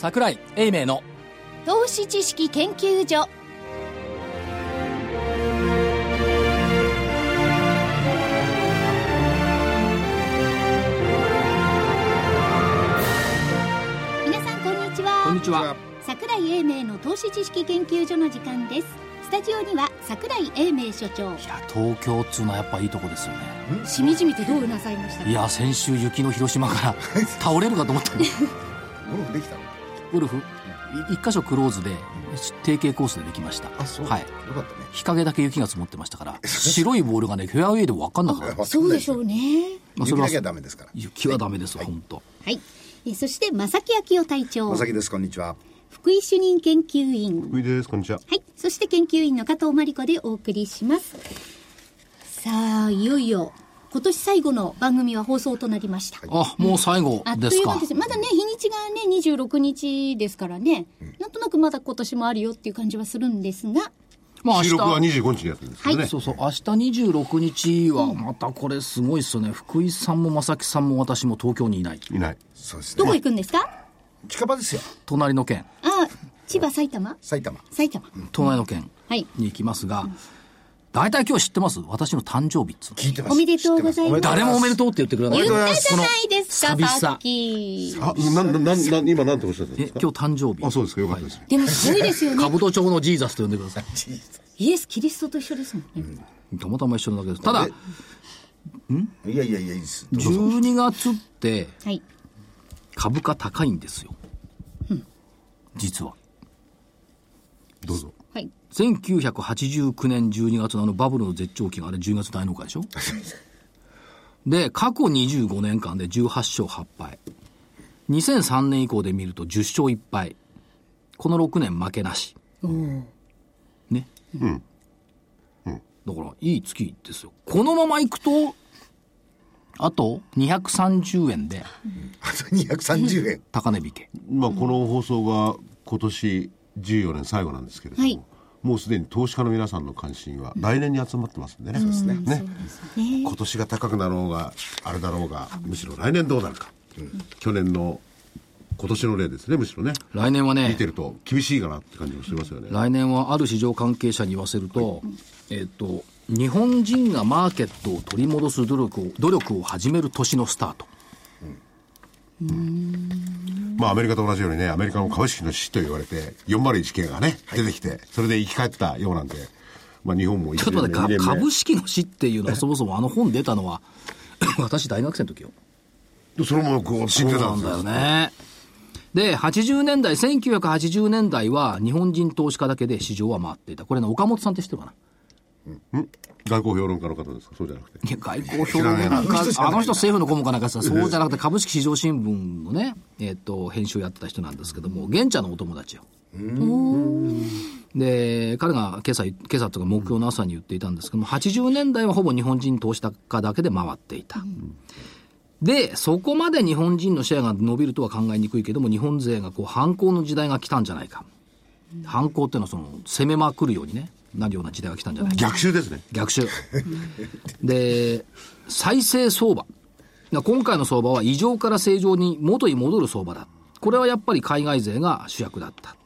桜井英明の投資知識研究所。皆さんこんにちは。こんにちは。桜井英明の投資知識研究所の時間です。スタジオには桜井英明所長。いや東京っつうのはやっぱいいとこですよね。しみじみとどうなさいました。いや先週雪の広島から倒れるかと思ったねゴルフできたの？ゴルフい一箇所クローズで定型コースでできました。あそう。はい。よかったね。日陰だけ雪が積もってましたから白いボールがねフェアウェイで分かんなかった。そうでしょうね。まあそれは雪だけはダメですから。雪はダメです本当。はい。えそして正木昭夫隊長。まさきですこんにちは。福井主任研究員。福井ですこんにちは。はい。そして研究員の加藤真理子でお送りします。さあ、いよいよ、今年最後の番組は放送となりました。あもう最後ですか。という間です。まだね、日にちがね、26日ですからね、なんとなくまだ今年もあるよっていう感じはするんですが、まあ明収録は日25日にやってるんですけどね、そうそう。明日26日はまたこれすごいっすよね。福井さんも正木さんも私も東京にいない。いない。そうですどこ行ねくんですか？近場ですよ。隣の県。あ、千葉、埼玉？埼玉。埼玉。隣の県はい。に行きますが、大体今日知ってます？私の誕生日っつうの。聞いてます。おめでとうございます。誰もおめでとうって言ってくれない。言ったじゃないです。か、さっき。あなななな今何ておっしゃったんですか？え今日誕生日。あそうですか。よかったです、でもすごいですよね。兜町のジーザスと呼んでください。イエス・キリストと一緒ですもんね。たまたま一緒なだけです。ただいやいやいやいいです12月ってはい。株価高いんですよ、実は。どうぞ。はい。1989年12月のあのバブルの絶頂期があれ10月大納会でしょ？で過去25年間で18勝8敗2003年以降で見ると10勝1敗この6年負けなし。ね？うん、だからいい月ですよ。このままいくとあと230円で。あと230円高値引け。まあこの放送が今年14年最後なんですけれども、はいもうすでに投資家の皆さんの関心は来年に集まってますんでね,、ですね。ね。今年が高くなろうがあれだろうがむしろ来年どうなるか、去年の今年の例ですねむしろね。来年はね見てると厳しいかなって感じもしますよね。来年はある市場関係者に言わせると、えっ、と、日本人がマーケットを取り戻す努力を、努力を始める年のスタート。まあアメリカと同じようにね、アメリカの株式の死と言われて、401系がね、出てきて、それで生き返ったようなんで、まあ日本もちょっと待って、か1年目株式の死っていうのはそもそもあの本出たのは、私大学生の時よ。それもこう知ってたそうなんんですよ。だよね。で、80年代、1980年代は日本人投資家だけで市場は回っていた。これね、岡本さんって知ってるかな外交評論家の方ですか？そうじゃなくて。いや外交評論家なんか、あの人政府の顧問かなんか？さ、そうじゃなくて株式市場新聞のね、えっ、と、編集をやってた人なんですけども、現茶のお友達よ。で、彼が今朝、今朝とか木曜の朝に言っていたんですけども、80年代はほぼ日本人投資家だけで回っていた。で、そこまで日本人のシェアが伸びるとは考えにくいけども、日本勢がこう反抗の時代が来たんじゃないか。反抗っていうのはその、攻めまくるようにね、なるような時代が来たんじゃない？か。逆襲ですね。逆襲。で、再生相場。今回の相場は異常から正常に元に戻る相場だ。これはやっぱり海外勢が主役だった。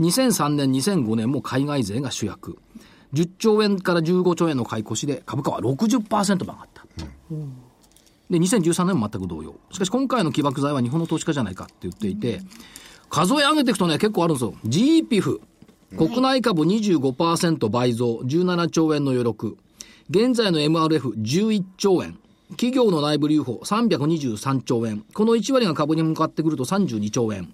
2003年、2005年も海外勢が主役。10兆円から15兆円の買い越しで株価は60%も上がった。で、2013年も全く同様。しかし今回の起爆剤は日本の投資家じゃないかって言っていて、数え上げていくとね、結構あるんですよ。GPF。国内株25%倍増、17兆円の余力。現在の MRF11 兆円。企業の内部留保323兆円。この1割が株に向かってくると32兆円。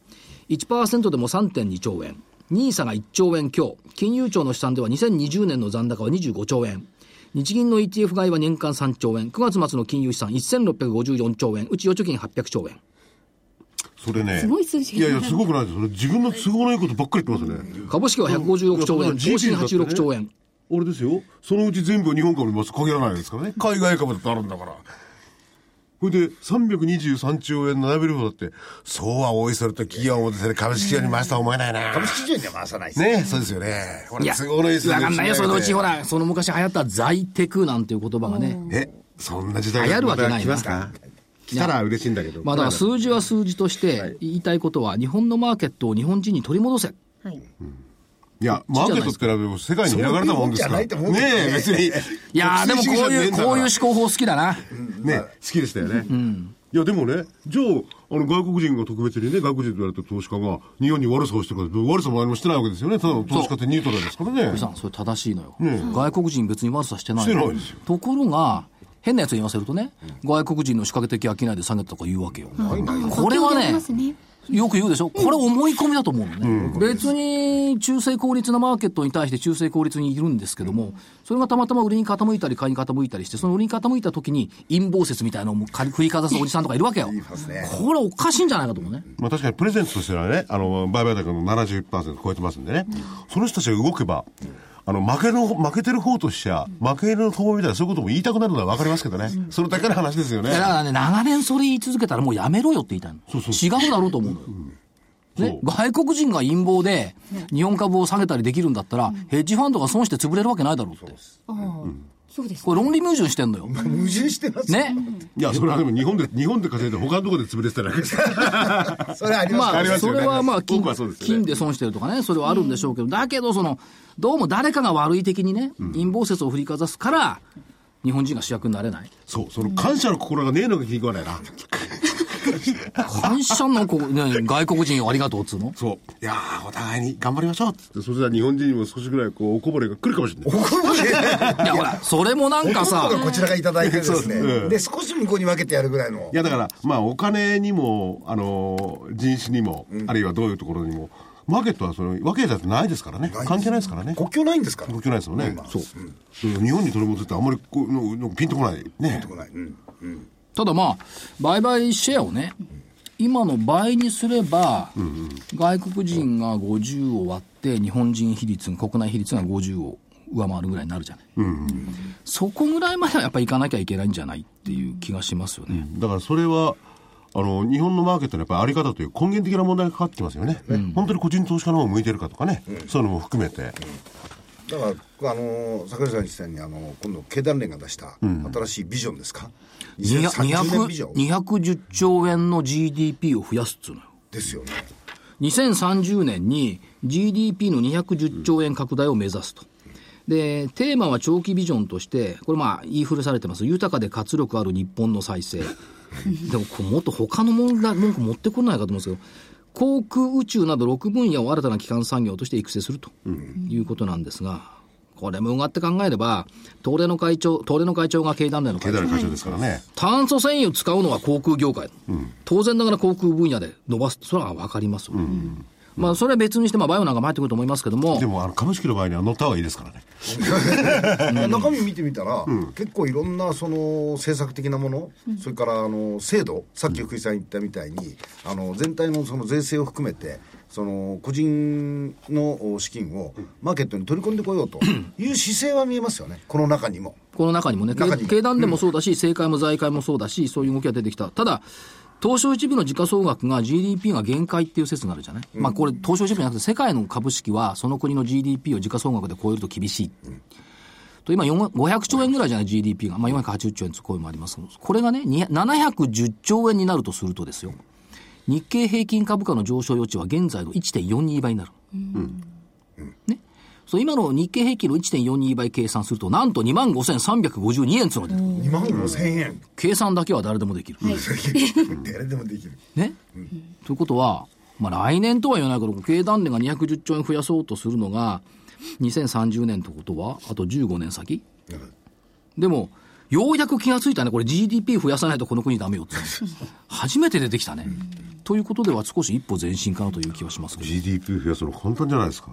1%でも3.2兆円。NISA が1兆円強。金融庁の試算では2020年の残高は25兆円。日銀の ETF 買いは年間3兆円。9月末の金融資産1654兆円。うち預貯金800兆円。それね。すごい数字いやいや、すごくないです。それ自分の都合のいいことばっかり言ってますね。株式は156兆円。投資86兆円。あれですよ。そのうち全部日本株にます限らないですからね。海外株だってあるんだから。これで323兆円の内部留保だって、そうはおいそれと企業をですね、株式市場に回したと思えないな。株式市場には回さないですねそうですよね。いや、都合のいい数字わかんないよ。そのうちほら。ら、その昔流行った在テクなんていう言葉がね、え、そんな時代流行るわけないな来ますか？来たら嬉しいんだけど。まあだから数字は数字として言いたいことは、日本のマーケットを日本人に取り戻せ。はい。いや、マーケットってのは世界に開かれたもんですから。ねえ、別に。いやーでもこういう、こういう思考法好きだな。ね、好きでしたよね。いや、でもね、じゃあ、あの、外国人が特別にね、外国人と言われた投資家が、日本に悪さをしてるから、悪さも何もしてないわけですよね。ただの投資家ってニュートラルですからね。さん、それ正しいのよ。外国人別に悪さしてないのしてないですよところが、変なやつ言わせるとね、外国人の仕掛け的商いで下げたとか言うわけよ。これはねよく言うでしょ。これ思い込みだと思うのね。別に中性効率なマーケットに対して中性効率にいるんですけども、それがたまたま売りに傾いたり買いに傾いたりして、その売りに傾いた時に陰謀説みたいなのを振りかざすおじさんとかいるわけよ。これおかしいんじゃないかと思うね。まあ確かにプレゼントとしてはね、あの、売買高の71%超えてますんでね、その人たちが動けば、あの、負けの、負けてる方としちゃ、負ける方みたいなそういうことも言いたくなるのはわかりますけどね。それだけの話ですよねだ。からね、長年それ言い続けたらもうやめろよって言いたいの。そうそう違うだろうと思うのよ。ね、外国人が陰謀で日本株を下げたりできるんだったら、ヘッジファンドが損して潰れるわけないだろうって。そうですこれ論理矛盾してんのよ。矛盾してますね。いや、それはでも日本で、日本で稼いで他のところで潰れてたら、それありますまあ、そありますよねれはまあ金、ね金で損してるとかね、それはあるんでしょうけど、だけど、その、どうも誰かが悪い的にね、陰謀説を振りかざすから、日本人が主役になれない。そう、その感謝の心がねえのが気に食わないな。感謝のこ、ね、外国人をありがとうっつうの？そう。いやー、お互いに頑張りましょうっつって、そしたら日本人にも少しぐらいこう、おこぼれが来るかもしれない。いや、ほら、それもなんかさこちらがいただいてですね、うん。で少し向こうに分けてやるぐらいの。いやだから、まあ、お金にも、あのー人種にも、あるいはどういうところにも、マーケットはその分けたってないですからね、関係ないですからね、国境ないんですから。国境ないですよね、そう。うん。日本に取り戻すって、あんまりこうののピンとこない、ね、ない、うんただまあ、売買シェアをね、今の倍にすれば、外国人が50を割って、日本人比率、国内比率が50を上回るぐらいになるじゃない。そこぐらいまではやっぱりいかなきゃいけないんじゃないっていう気がしますよね。だからそれは、あの日本のマーケットのやっぱりあり方という根源的な問題がかかってきますよね、本当に個人投資家の方が向いてるかとかね、そういうのも含めて、だから、あのー、桜井さんにしたように、あの今度、経団連が出した新しいビジョンですか、2030年ビジョン200 210兆円の GDP を増やすっつうのよ。ですよね。2030年に GDP の210兆円拡大を目指すと。で、テーマは長期ビジョンとして、これまあ言い古されてます。豊かで活力ある日本の再生。でももっと他の問題、文句持ってこないかと思うんですけど、航空宇宙など6分野を新たな基幹産業として育成するということなんですが、これもうがって考えれば、東レの会長、東レの会長が経団連の会長。会長ですからね、炭素繊維を使うのは航空業界、当然ながら航空分野で伸ばす。それは分かります。よ、まあそれは別にして、まあ、バイオなんかも入ってくると思いますけども。でもあの株式の場合には乗った方がいいですからね、中身見てみたら、結構いろんなその政策的なもの、それからあの制度、さっき福井さん言ったみたいに、あの全体のその税制を含めて、その個人の資金をマーケットに取り込んでこようという 姿勢は見えますよね、この中にも。この中にもね、経団連もそうだし、政界も財界もそうだし、そういう動きが出てきた。ただ、東証一部の時価総額が GDP が限界っていう説があるじゃない、まあこれ、東証一部じゃなくて、世界の株式はその国の GDP を時価総額で超えると厳しい。と今、4 500兆円ぐらいじゃない、GDP が。まあ480兆円という声もありますこれがね、に710兆円になるとするとですよ、日経平均株価の上昇余地は現在の1.42倍になる。ね？そう今の日経平均の1.42倍計算すると、なんと2万5352円つうのが出てくる2万5千円。計算だけは誰でもできる。誰でもできる。ね、ということは、まあ、来年とは言わないけど、経団連が210兆円増やそうとするのが、2030年ってことは、あと15年先、でも、ようやく気がついたね、これ GDP 増やさないとこの国ダメよって。初めて出てきたね。ということでは少し一歩前進かなという気はしますけど。GDP 増やすの簡単じゃないですか、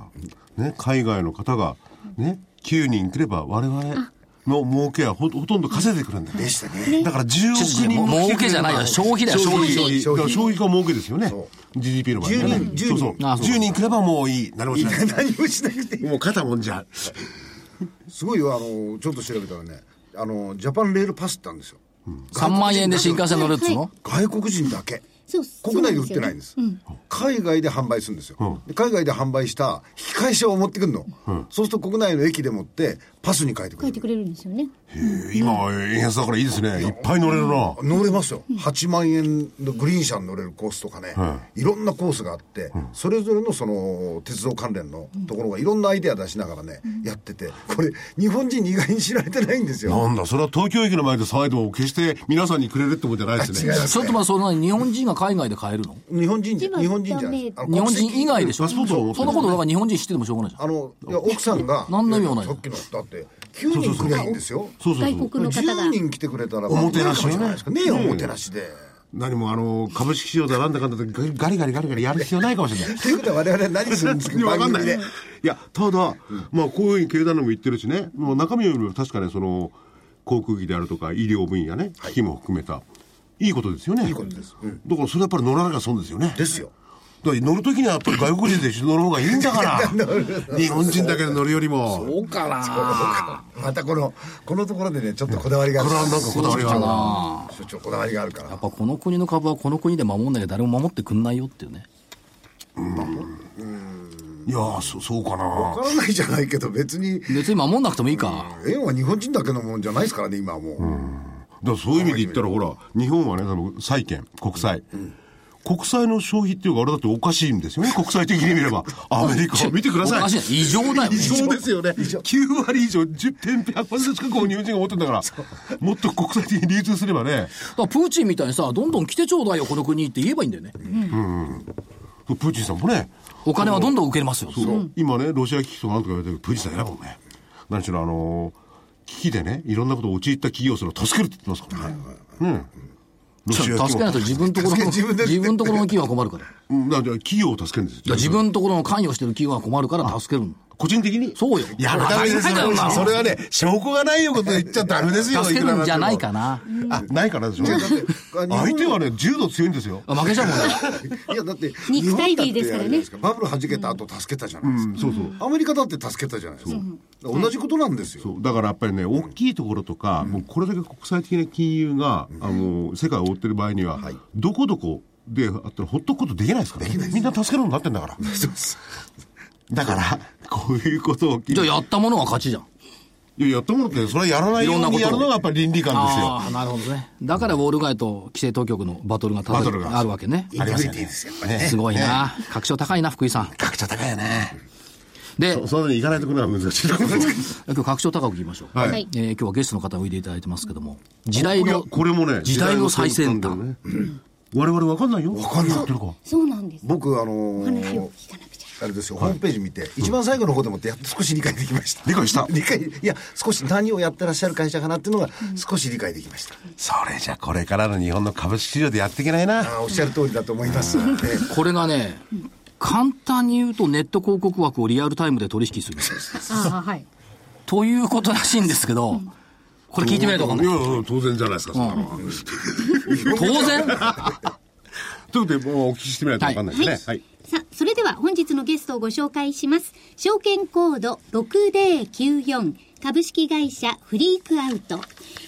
ね、海外の方が、ね、9人来れば、我々の儲けはほほとんど稼いでくるんだよ、でしたね。だから10億人儲けじゃないよ。消費だよ消費。消費。消費消費が儲けですよね。そ GDP の場合はね。10人そうそう。あそう10人来ればもういい。何もしない。何もしなくていい。もう肩もんじゃ。すごいよ、あの、ちょっと調べたらね、あの、ジャパンレールパスってあるんですよ。3万円で新幹線乗れるっつうの？外国人だけ。そう国内で売ってないんです。海外で販売するんですよ、で海外で販売した引き返しを持ってくるの。そうすると国内の駅でもって、パスに変えてくれる。書いてくれるんですよね。へえ今は円安だからいいですね。いっぱい乗れるな。乗れますよ。8万円のグリーン車に乗れるコースとかね、いろんなコースがあって、それぞれのその鉄道関連のところがいろんなアイデア出しながらね、やってて、これ、日本人に意外に知られてないんですよ。なんだ、それは東京駅の前で騒いでも決して皆さんにくれるってことじゃないですね。違いますちょっとまあ、その日本人が海外で買えるの？日本人じゃ、今日本人じゃない日本人以外でしょ？そんなことだから日本人知っててもしょうがないじゃん。あの、いや奥さんが、何の意味もないさっきの、だって、9人来りゃいいんですよ。そうそうそう。外国の方が10。人来てくれたら、おもてなしよねじゃないですか。ねえ、おもてなしで。何もあの、株式市場でなんだかんだってガリガリガリガリやる必要ないかもしれない。ということは我々は何するんですかいやわかんない。い。や、ただ、まあ、こういうふうに経団連も言ってるしね、もう中身よりも確かね、その、航空機であるとか、医療分野ね、機器も含めた、いいことですよね。いいことですうんだからそれやっぱり乗らなきゃ損ですよね。ですよ。乗るときにはやっぱり外国人で一緒に乗る方がいいんだから。日本人だけで乗るよりも。そうかなまたこの、このところでね、ちょっとこだわりがある。これはなんかこだわりがあるな。所長こだわりがあるからやっ。ぱこの国の株はこの国で守んなきゃ誰も守ってくんないよっていうね。いやーそ、そうかな。わからないじゃないけど、別に、別に守んなくてもいいか。円は日本人だけのもんじゃないですからね、今はもう。だからそういう意味で言ったら、ほら、日本はね、その債券、国債。国債の消費っていうか、あれだっておかしいんですよね、国際的に見れば。アメリカを見てください。いな異常だよ異常ですよね。9割以上、10.1%近くを日本人が持ってるんだから、もっと国際的に流通すればね、だプーチンみたいにさ、どんどん来てちょうだいよ、この国って言えばいいんだよね。プーチンさんもね、お金はどんどん受けますよ。今ね、ロシア危機とかなんとか言われてるプーチンさん偉いもんね。何しろ、あの危機でね、いろんなことを陥った企業それを助けるって言ってますからね。うん。ロシア助けないと自分のところの、自分で自分のところの企業は困るから。うんだから企業を助けるんです自分のところの関与してる企業は困るから助けるの。個人的にそうよ。やダメですよ。それはね、証拠がないよこと言っちゃダメですよ。助けるんじゃないか。かな。あ、ないからでしょ？だって相手はね、柔道強いんですよ。あ負けちゃうもんね。いや、だって、肉体美ですからねバブル弾けた後助けたじゃないですか。そうそう。アメリカだって助けたじゃないですか。同じことなんですよ。そうだからやっぱりね、大きいところとか、もうこれだけ国際的な金融が、あの世界を覆ってる場合には、どこどこであったらほっとくことできないですから、みんな助けるようになってんだから。だから、こういうことを、じゃあやったものが勝ちじゃん。いや、やったものって、それはやらないようにやるのがやっぱり倫理観ですよ。ああ、なるほどね。だからウォール街と規制当局のバトルがバトルがあるわけね。インテグリティですねすごいな。格調高いな、福井さん。格調高いよね。で、そそんなにいかないところは難しいところです 今日格調高く言いましょう。はいはいえー今日はゲストの方おいでいただいてますけども、時代の、これもね、時代の最先端。ね。我々わかんないよ。わかんない。ってるか。そうなんです。僕、あのお話をー聞かなく。あれですよ、ホームページ見て、一番最後の方でもってやっと少し理解できました。理解した？理解、いや、少し何をやってらっしゃる会社かなっていうのが少し理解できました。それじゃこれからの日本の株式市場でやっていけないな。あおっしゃる通りだと思います。ええこれがね、簡単に言うとネット広告枠をリアルタイムで取引する。ああ、はい。ということらしいんですけど、これ聞いてみないとわかんな？い。いやいや当然じゃないですか、そんなのは。当然？ということで、もうお聞きしてみないとわかんないですね。はい。さあ、それでは本日のゲストをご紹介します。証券コード6094株式会社フリークアウト、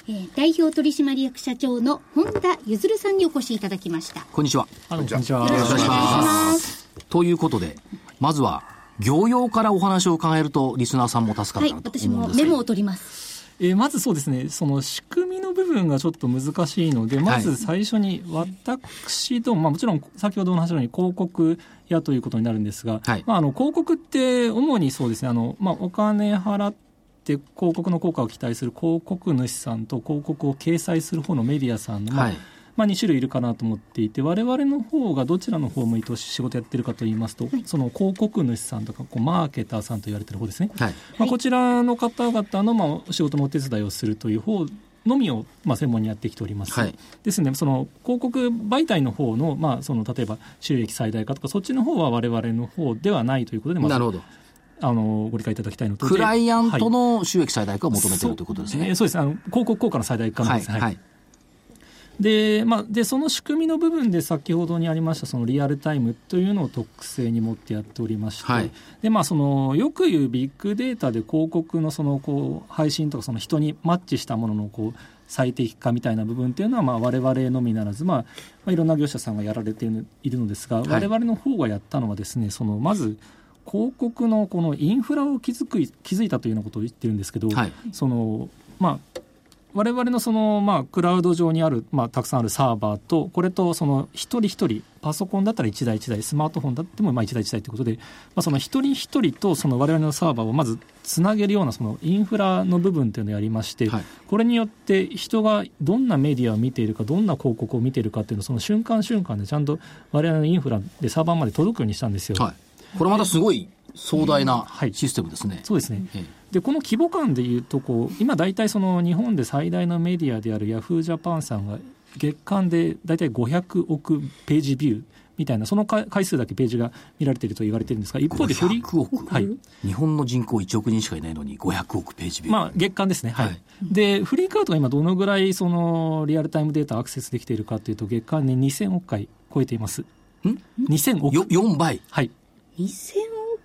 えー代表取締役社長の本田ゆずるさんにお越しいただきました。こんにちは。あこんにちは。よろしくお願いします。ということで、まずは、業用からお話を伺えると、リスナーさんも助かはいるか、なと私思うんですけど。もメモを取ります。えーまずそうですね、その仕組みの部分がちょっと難しいので、まず最初に私ども、まあもちろん先ほどの話のように広告屋ということになるんですが、はい。まああの広告って主にそうですね、あの、まあお金払って広告の効果を期待する広告主さんと広告を掲載する方のメディアさんの、まあはいまあ、2種類いるかなと思っていて我々の方がどちらの方向いて仕事やってるかと言いますと、その広告主さんとかこうマーケターさんと言われてる方ですね、はい。まあ、こちらの方々のまあお仕事のお手伝いをするという方のみをまあ専門にやってきております、はいですのでその広告媒体の方のまあその例えば収益最大化とかそっちの方は我々の方ではないということでまずなるほど。あのご理解いただきたいのとクライアントはいの収益最大化を求めてるということですね。そうえーそうですあの広告効果の最大化のはい。です、はい。でまあ、でその仕組みの部分で先ほどにありましたそのリアルタイムというのを特性に持ってやっておりまして、はい。でまあ、そのよく言うビッグデータで広告のそのこう配信とかその人にマッチしたもののこう最適化みたいな部分っていうのは、まあ、我々のみならず、まあまあ、いろんな業者さんがやられているのですが、い我々の方がやったのはですねそのまず広告のこのインフラを築く築いたというようなことを言ってるんですけど、はい。そのまあ我々のその、まあ、クラウド上にある、まあ、たくさんあるサーバーと、これとその一人一人、パソコンだったら1台1台、スマートフォンだってもまあ1台1台ということで、まあ、その一人一人とその我々のサーバーをまずつなげるようなそのインフラの部分というのをやりまして、はいこれによって人がどんなメディアを見ているか、どんな広告を見ているかっていうのを、その瞬間瞬間でちゃんと我々のインフラでサーバーまで届くようにしたんですよ。はい。これまたすごい壮大なはいシステムですね。そうですね。ええでこの規模感でいうとこう今大体その日本で最大のメディアであるヤフージャパンさんが月間で大体500億ページビューみたいなその回回数だけページが見られていると言われているんですが一方でフリ500億、はい。日本の人口1億人しかいないのに500億ページビュー。まあ、月間ですね、はい。はい。でフリーカードが今、どのぐらいそのリアルタイムデータアクセスできているかというと、月間に2000億回超えています。2000億？よ4倍。はい。2000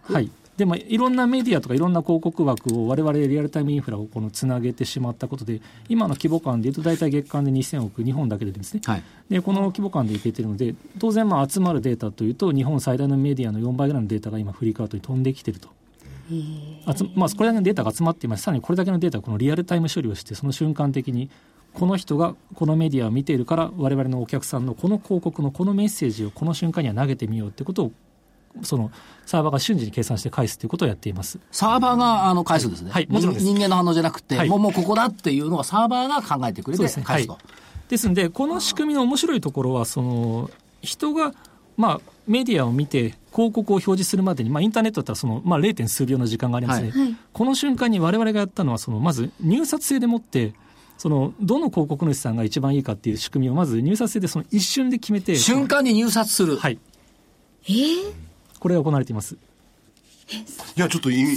億？はい、でもいろんなメディアとかいろんな広告枠を我々リアルタイムインフラをこのつなげてしまったことで今の規模感でいうと大体月間で2000億日本だけでですね、はい。でこの規模感でいけてるので当然まあ集まるデータというと日本最大のメディアの4倍ぐらいのデータが今フリーカートに飛んできてると。集まあ、これだけのデータが集まっていますさらにこれだけのデータをこのリアルタイム処理をしてその瞬間的にこの人がこのメディアを見ているから我々のお客さんのこの広告のこのメッセージをこの瞬間には投げてみようってことをそのサーバーが瞬時に計算して返すということをやっています。サーバーがあの返すんですね。はいもちろんです人間の反応じゃなくて、はいもうもうここだっていうのはサーバーが考えてくれてそうですね。返すと。はいですので、この仕組みの面白いところは、その人が、まあ、メディアを見て、広告を表示するまでに、まあ、インターネットだったらその、まあ、0. 点数秒の時間がありますね、はいこの瞬間に我々がやったのは、そのまず入札制でもって、そのどの広告主さんが一番いいかっていう仕組みをまず入札制でその一瞬で決めて、瞬間に入札する。はい、えー？これが行われています。いや、ちょっといい、いや、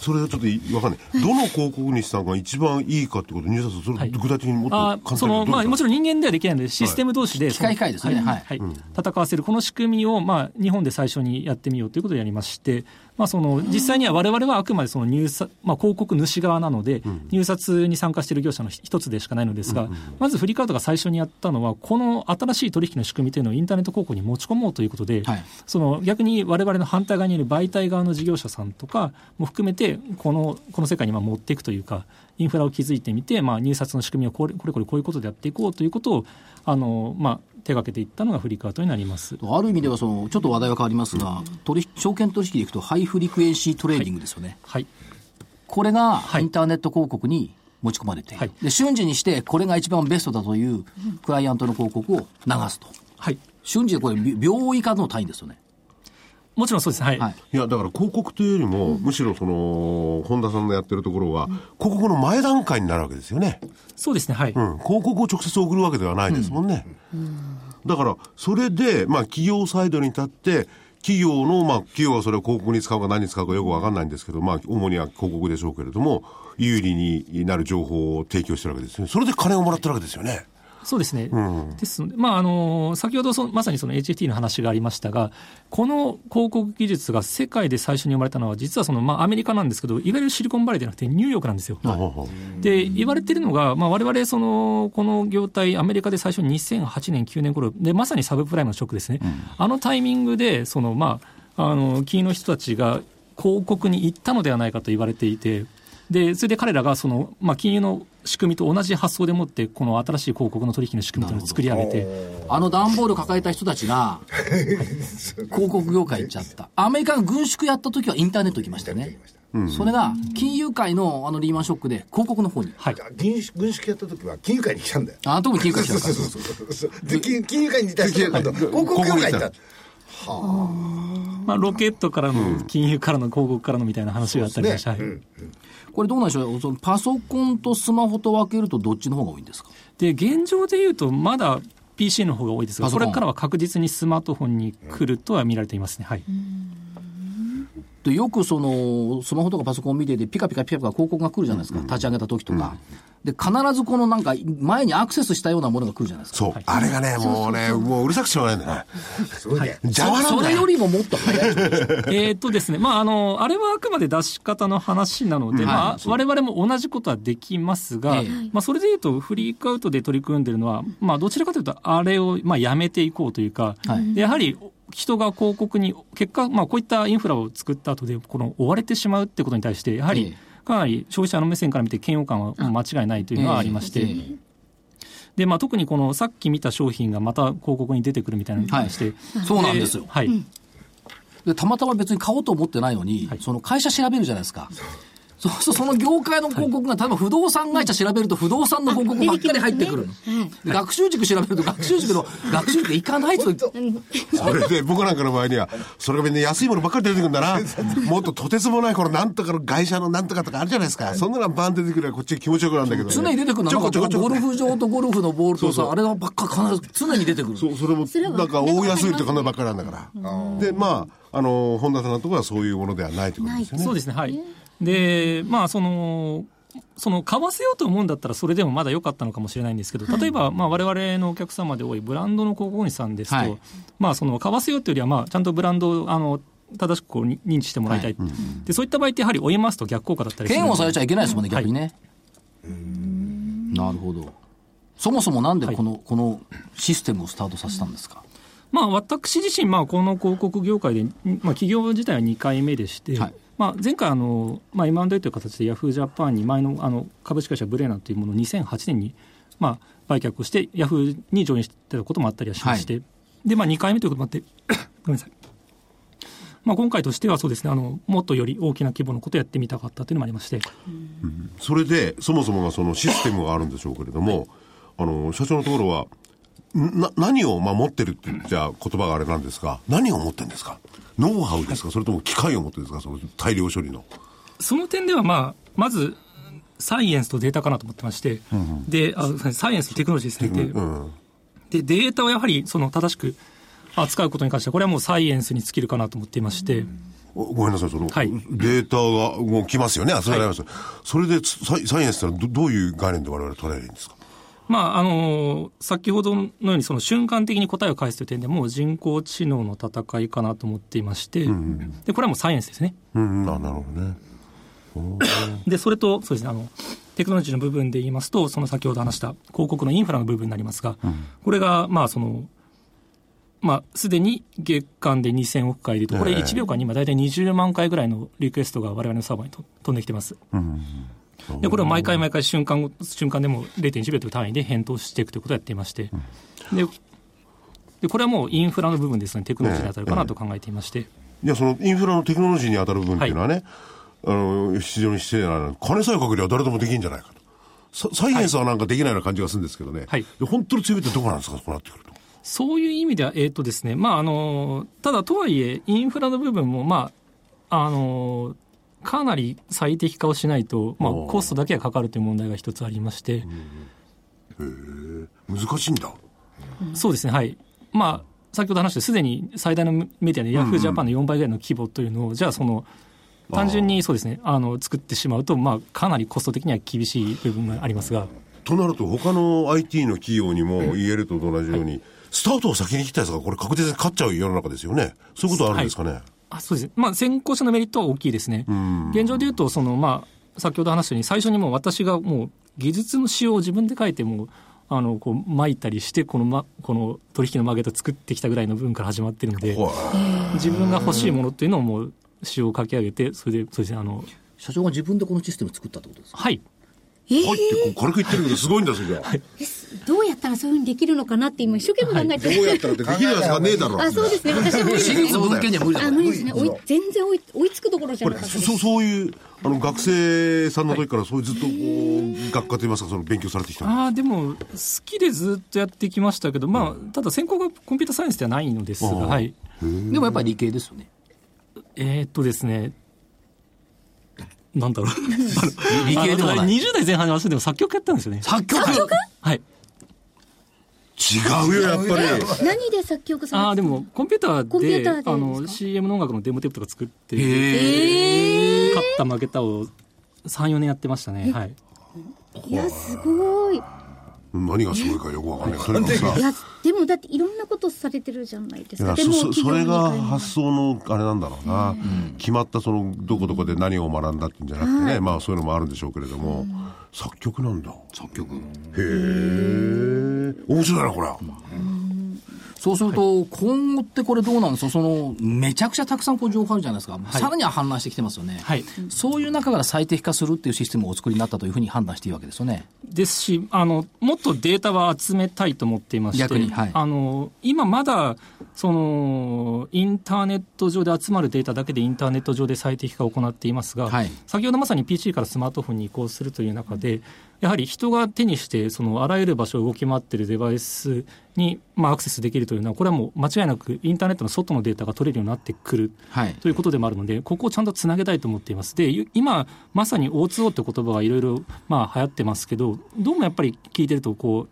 それはちょっといわかんない。どの広告主さんが一番いいかってこと入札、それはい。具体的にもっと簡あ単にそのまあ、もちろん。人間ではできないので、システム同士で、機械ですね。はい。はい戦わせる、この仕組みを、まあ、日本で最初にやってみようということでやりまして、まあ、その実際には我々はあくまでその入札、まあ、広告主側なので、入札に参加している業者の一つでしかないのですが、まずフリークアウトが最初にやったのは、この新しい取引の仕組みというのをインターネット広告に持ち込もうということで、はい。その逆に我々の反対側にいる媒体側の事業者さんとかも含めてこのこの世界にまあ持っていくというかインフラを築いてみて、まあ、入札の仕組みをこれこれこれこういうことでやっていこうということをあの、まあ、手がけていったのがフリークアウトになります。ある意味ではその、ちょっと話題は変わりますが、取引証券取引でいくと、 high frequency trading ですよね。はいこれがはいインターネット広告に持ち込まれてはいで瞬時にして、これが一番ベストだというクライアントの広告を流すと。はい、瞬時でこれ、び秒以下の単位ですよね。もちろんそうです、はい。はい。いや、だから広告というよりも、むしろその、本田さんのやってるところは、広告の前段階になるわけですよね。そうですね、はい。うん、広告を直接送るわけではないですもんね。だから、それで、まあ、企業サイドに立って、企業の、まあ、企業がそれを広告に使うか何に使うかよくわかんないんですけど、まあ、主には広告でしょうけれども、有利になる情報を提供してるわけですね。それで金をもらってるわけですよね。そうですね。ですので、まあ、あの、先ほどその、まさにその HFT の話がありましたが、この広告技術が世界で最初に生まれたのは、実はその、まあ、アメリカなんですけど、いわゆるシリコンバレーじゃなくてニューヨークなんですよ。で、言われてるのが、まあ、我々、その、この業態、アメリカで最初に2008年、9年頃、で、まさにサブプライムのショックですね。あのタイミングで、その、まあ、あの、金融の人たちが広告に行ったのではないかと言われていて、で、それで彼らがその、まあ、金融の仕組みと同じ発想でもって、この新しい広告の取引の仕組みというのを作り上げて、あの段ボール抱えた人たちが、広告業界行っちゃった。アメリカが軍縮やった時はインターネット行きましたよね。それが、金融界のあのリーマンショックで広告の方に。はい。軍縮軍縮やった時は金融界に来たんだよ。あ、特に金融界来たから。そうそうそうそうで金金融界にいた人が今度広告業界にいた。まあ、ロケットからの、金融からの、広告からのみたいな話があったりました。はいこれどうなんでしょう？そのパソコンとスマホと分けるとどっちの方が多いんですか？で、現状で言うと、まだ PC の方が多いですが、これからは確実にスマートフォンに来るとは見られていますね。はい。でよくそのスマホとかパソコンを見ていてピカピカピカピカ広告が来るじゃないですか、立ち上げた時とか、で、必ずこのなんか、前にアクセスしたようなものが来るじゃないですか。そう。あれがね、もうね、もううるさくてしょうがないんだよね。すごいね。邪魔なんだよ。それよりももっと早い。えーっとですね、まあ、あの、あれはあくまで出し方の話なので、まあ、我々も同じことはできますが、ええまあ、それでいうと、フリークアウトで取り組んでるのは、まあ、どちらかというと、あれを、まあ、やめていこうというか、はいでやはり、人が広告に、結果、まあ、こういったインフラを作った後で、この追われてしまうってことに対して、やはえり、かなり消費者の目線から見て嫌悪感は間違いないというのはありまして、ええ。で、まあ、特にこのさっき見た商品がまた広告に出てくるみたいなのに対して、そうなんですよ。はい。で、たまたま別に買おうと思ってないのに、その会社調べるじゃないですか。そうするとその業界の広告が、例えば不動産会社調べると不動産の広告ばっかり入ってくるの。で学習塾調べると学習塾の、学習塾行かないと、それで僕なんかの場合には、それがみんな安いものばっかり出てくるんだな。もっととてつもない、このなんとかの会社のなんとかとかあるじゃないですか。そんなのバン出てくるからこっち気持ちよくなんだけど、ね。常に出てくるのちょは、なんかこちょこちょこゴルフ場とゴルフのボールとさ、そうそうあればっか必ず常に出てくる。そう、それも、なんか大安売りとかのばっかりなんだから。で、まあ、あの、本田さんのところはそういうものではないということですよね。そうですね、はい。で、まあ、その、その買わせようと思うんだったらそれでもまだ良かったのかもしれないんですけど、例えば、まあ、我々のお客様で多いブランドの広告主さんですと、はい。まあ、その買わせようというよりは、まあ、ちゃんとブランドをあの正しくこうに認知してもらいたい、でそういった場合ってやはり追いますと逆効果だったりする。嫌悪されちゃいけないですもんね、逆にね。なるほど。そもそもなんでこの、このシステムをスタートさせたんですか？まあ、私自身、まあ、この広告業界で、まあ、企業自体は2回目でして、はいまあ、前回あの、まあ、M&A という形でヤフージャパンに前のあの株式会社ブレーナというものを2008年に、まあ、売却をして、ヤフーにジョインしてたこともあったりはしまして、で、まあ、2回目ということもあって、ごめんなさい。まあ、今回としてはそうですねあの、もっとより大きな規模のことをやってみたかったというのもありまして、それで、そもそもがそのシステムがあるんでしょうけれども、あの、社長のところは、んな、何を守ってるって言っちゃ言葉があれなんですが、何を持ってるんですか？ノウハウですか？それとも機械を持ってですか？その大量処理の。その点では、まあ、まず、サイエンスとデータかなと思ってまして、であサイエンスとテクノロジーですね。でうん。で、データをやはりその正しく扱うことに関しては、これはもうサイエンスに尽きるかなと思っていまして、おごめんなさい、その、はい。データがもう来ますよね、集められます、それでサイエンスってのはどどういう概念で我々捉えるんですか？まあ、あの先ほどのようにその瞬間的に答えを返すという点でもう人工知能の戦いかなと思っていまして、でこれはもうサイエンスですね。うん、ななるほどね。で、それと、そうですね、あの、テクノロジーの部分で言いますと、その先ほど話した広告のインフラの部分になりますが、これが、まあ、その、まあ、すでに月間で2000億回でいうと、これええ1秒間に今大体20万回ぐらいのリクエストが我々のサーバーにと飛んできてます。で、これを毎回毎回瞬間ご、瞬間でも0.1秒という単位で返答していくということをやっていまして、で、でこれはもうインフラの部分ですね、テクノロジーに当たるかなと考えていまして、いや、そのインフラのテクノロジーに当たる部分っていうのはね、あの、非常に失礼な金さえかけりゃ誰でもできるんじゃないかと。ササイエンスはなんかできないような感じがするんですけどね。はいで本当に強いってどこなんですか、そうなってくると。そういう意味では、えっ、とですね、まあ、あの、ただとはいえ、インフラの部分も、まあ、あの、かなり最適化をしないと、まあ、コストだけがかかるという問題が一つありまして、難しいんだ。そうですね、はい。まあ、先ほど話して、すでに最大のメディアで、ヤフージャパンの4倍ぐらいの規模というのを、じゃあ、その、単純にそうですね、あの、作ってしまうと、まあ、かなりコスト的には厳しい部分がありますが、となると、他の IT の企業にも言えると同じように、スタートを先に切ったやつがこれ確実に勝っちゃう世の中ですよね。そういうことはあるんですかね。あそうですね、まあ、先行者のメリットは大きいですね。現状でいうと、そのまあ、先ほど話したように、最初にもう私がもう技術の仕様を自分で書いても、あのこう巻いたりしてこの、ま、この取引のマーケットを作ってきたぐらいの部分から始まってるので、自分が欲しいものっていうのをもう仕様を書き上げて、それで、そうですね、あの、社長が自分でこのシステム作ったってことですか？はい。えーはいってこう軽く言ってるけど、すごいんだ、それじゃあ。どうやったらそういうふうにできるのかなって今一生懸命考えて、どうやったらってできるやつがねえだろ。あ、そうですね。私は無理文献には無理だかあ、ら無理ですね。追い全然追い追いつくところじゃなかったです。そうそういうあの学生さんの時からそういうずっとこう学科といいますかその勉強されてきたああ、でも、好きでずっとやってきましたけど、まあ、ただ専攻がコンピュータサイエンスではないのですが、はい。でもやっぱり理系ですよね。えーっとですね、なんだろう。理系でもないあの20代前半に私でも作曲やったんですよね。作曲？はい。違うよやっぱり何で作曲されてああ、でも、コンピューターで、コンピューターであの、CM の音楽のデモテープとか作って、へえ。勝った負けたを3、4年やってましたね。はい。いやすごい何がすごいかよくわかんないかくさ。いやでもだっていろんなことされてるじゃないですか。でもそれが発想のあれなんだろうな、決まったそのどこどこで何を学んだってんじゃなくてね、まあそういうのもあるんでしょうけれども、作曲なんだ。へ作曲。え面白いなこれ。は、そうすると、今後ってこれどうなんですか？その、めちゃくちゃたくさんこう情報あるじゃないですか。さらには氾濫してきてますよね。はいそういう中から最適化するっていうシステムをお作りになったというふうに判断していいわけですよね。ですしあの、もっとデータは集めたいと思っていまして、逆にはいあの今まだそのインターネット上で集まるデータだけでインターネット上で最適化を行っていますが、はい先ほどまさに PC からスマートフォンに移行するという中で、やはり人が手にして、そのあらゆる場所を動き回っているデバイスに、まあ、アクセスできるというのは、これはもう間違いなくインターネットの外のデータが取れるようになってくるはい。ということでもあるので、ここをちゃんとつなげたいと思っています。で、ゆ今、まさに O2O って言葉がいろいろ、まあ、流行ってますけど、どうもやっぱり聞いてると、こう、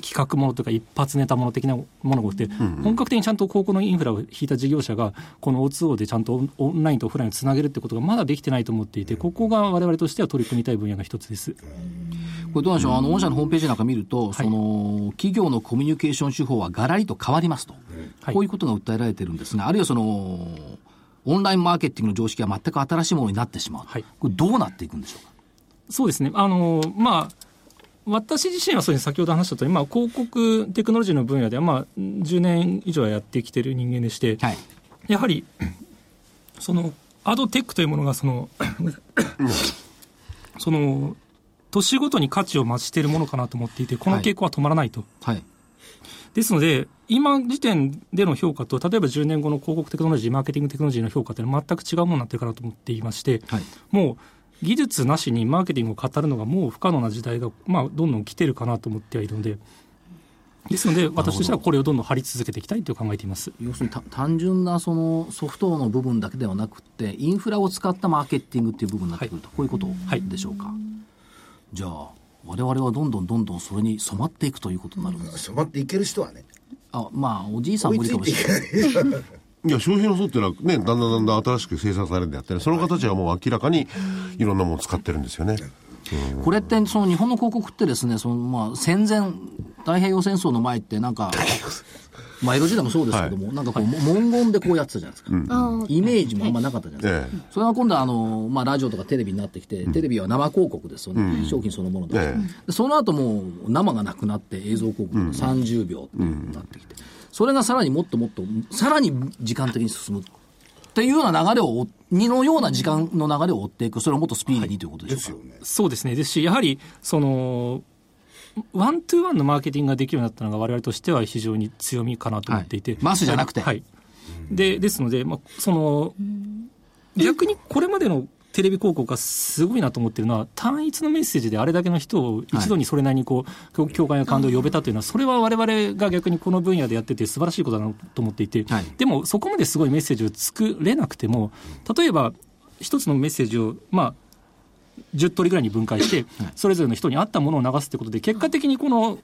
企画ものとか一発ネタもの的なものが多くて、本格的にちゃんと高校のインフラを引いた事業者が、この O2O でちゃんとオンオンラインとオフラインをつなげるってことがまだできてないと思っていて、ここが我々としては取り組みたい分野の一つです。これどうなんでしょう、あの、御社のホームページなんか見ると、その、企業のコミュニケーション手法はがらりと変わりますと。はいこういうことが訴えられてるんですが、あるいはその、オンラインマーケティングの常識が全く新しいものになってしまう。はいこれどうなっていくんでしょうか？そうですね。あの、まあ、私自身はそうです先ほど話したとおり、まあ、広告テクノロジーの分野では、まあ、10年以上はやってきてる人間でして、はい。やはり、その、アドテックというものが、その、その、年ごとに価値を増しているものかなと思っていて、この傾向は止まらないと。はい。ですので、今時点での評価と、例えば10年後の広告テクノロジー、マーケティングテクノロジーの評価っていうのは全く違うものになってるかなと思っていまして、はい。もう技術なしにマーケティングを語るのがもう不可能な時代が、まあ、どんどん来てるかなと思ってはいるので、ですので、私としてはこれをどんどん張り続けていきたいと考えています。要するにた単純なそのソフトの部分だけではなくて、インフラを使ったマーケティングっていう部分になってくると、こういうことでしょうか？じゃあ、我々はどんどんどんどんそれに染まっていくということになるんです。染まっていける人はねあ、まあ、おじいさん追無理いついかもしれない。ないいや、消費の層っていうのはね、だんだんだんだん新しく生産されるんであってね、その形はもう明らかにいろんなものを使ってるんですよね。これって、その日本の広告ってですね、そのまあ戦前、太平洋戦争の前ってなんか、まあ江戸時代もそうですけども、なんかこう、文言でこうやってたじゃないですか。ああイメージもあんまなかったじゃないですか。えそれが今度はあの、まあ、ラジオとかテレビになってきて、テレビは生広告ですよね、商品そのものだ、えでその後もう生がなくなって映像広告が30秒ってなってきて、それがさらにもっともっと、さらに時間的に進むっていうような流れを追、にのような時間の流れを追っていく、それをもっとスピーディーにということでしょうか。ですよね。そうですね。ですし、やはり、その、ワントゥーワンのマーケティングができるようになったのが我々としては非常に強みかなと思っていて。はい。マスじゃなくて。はい。で、ですので、まあ、その、逆にこれまでのテレビ広告がすごいなと思ってるのは、単一のメッセージであれだけの人を一度にそれなりにこう、共共感や感動を呼べたというのは、それは我々が逆にこの分野でやってて素晴らしいことだなと思っていて、はい。でもそこまですごいメッセージを作れなくても、例えば一つのメッセージを、まあ、10通りぐらいに分解して、それぞれの人に合ったものを流すってことで、結果的にこの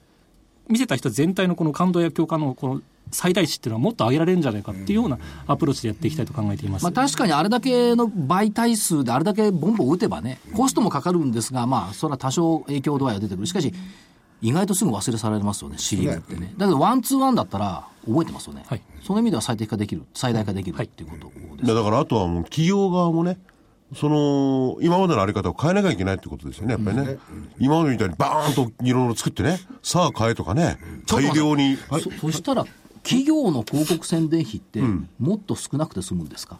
見せた人全体のこの感動や共感のこの最大値っていうのはもっと上げられるんじゃないかっていうようなアプローチでやっていきたいと考えています。まあ、確かにあれだけの媒体数であれだけボンボン打てばね、コストもかかるんですが、まあ、それは多少影響度合いは出てくる。しかし、意外とすぐ忘れ去られますよね、シリーズってね。だけど、ワンツーワンだったら覚えてますよね。はいその意味では最適化できる、最大化できるっていうことです。いやだからあとはもう企業側もね、その、今までのあり方を変えなきゃいけないってことですよね、やっぱりね。今までみたいにバーンといろいろ作ってね、さあ変えとかね、大量に。はいそそしたら、企業の広告宣伝費って、もっと少なくて済むんですか、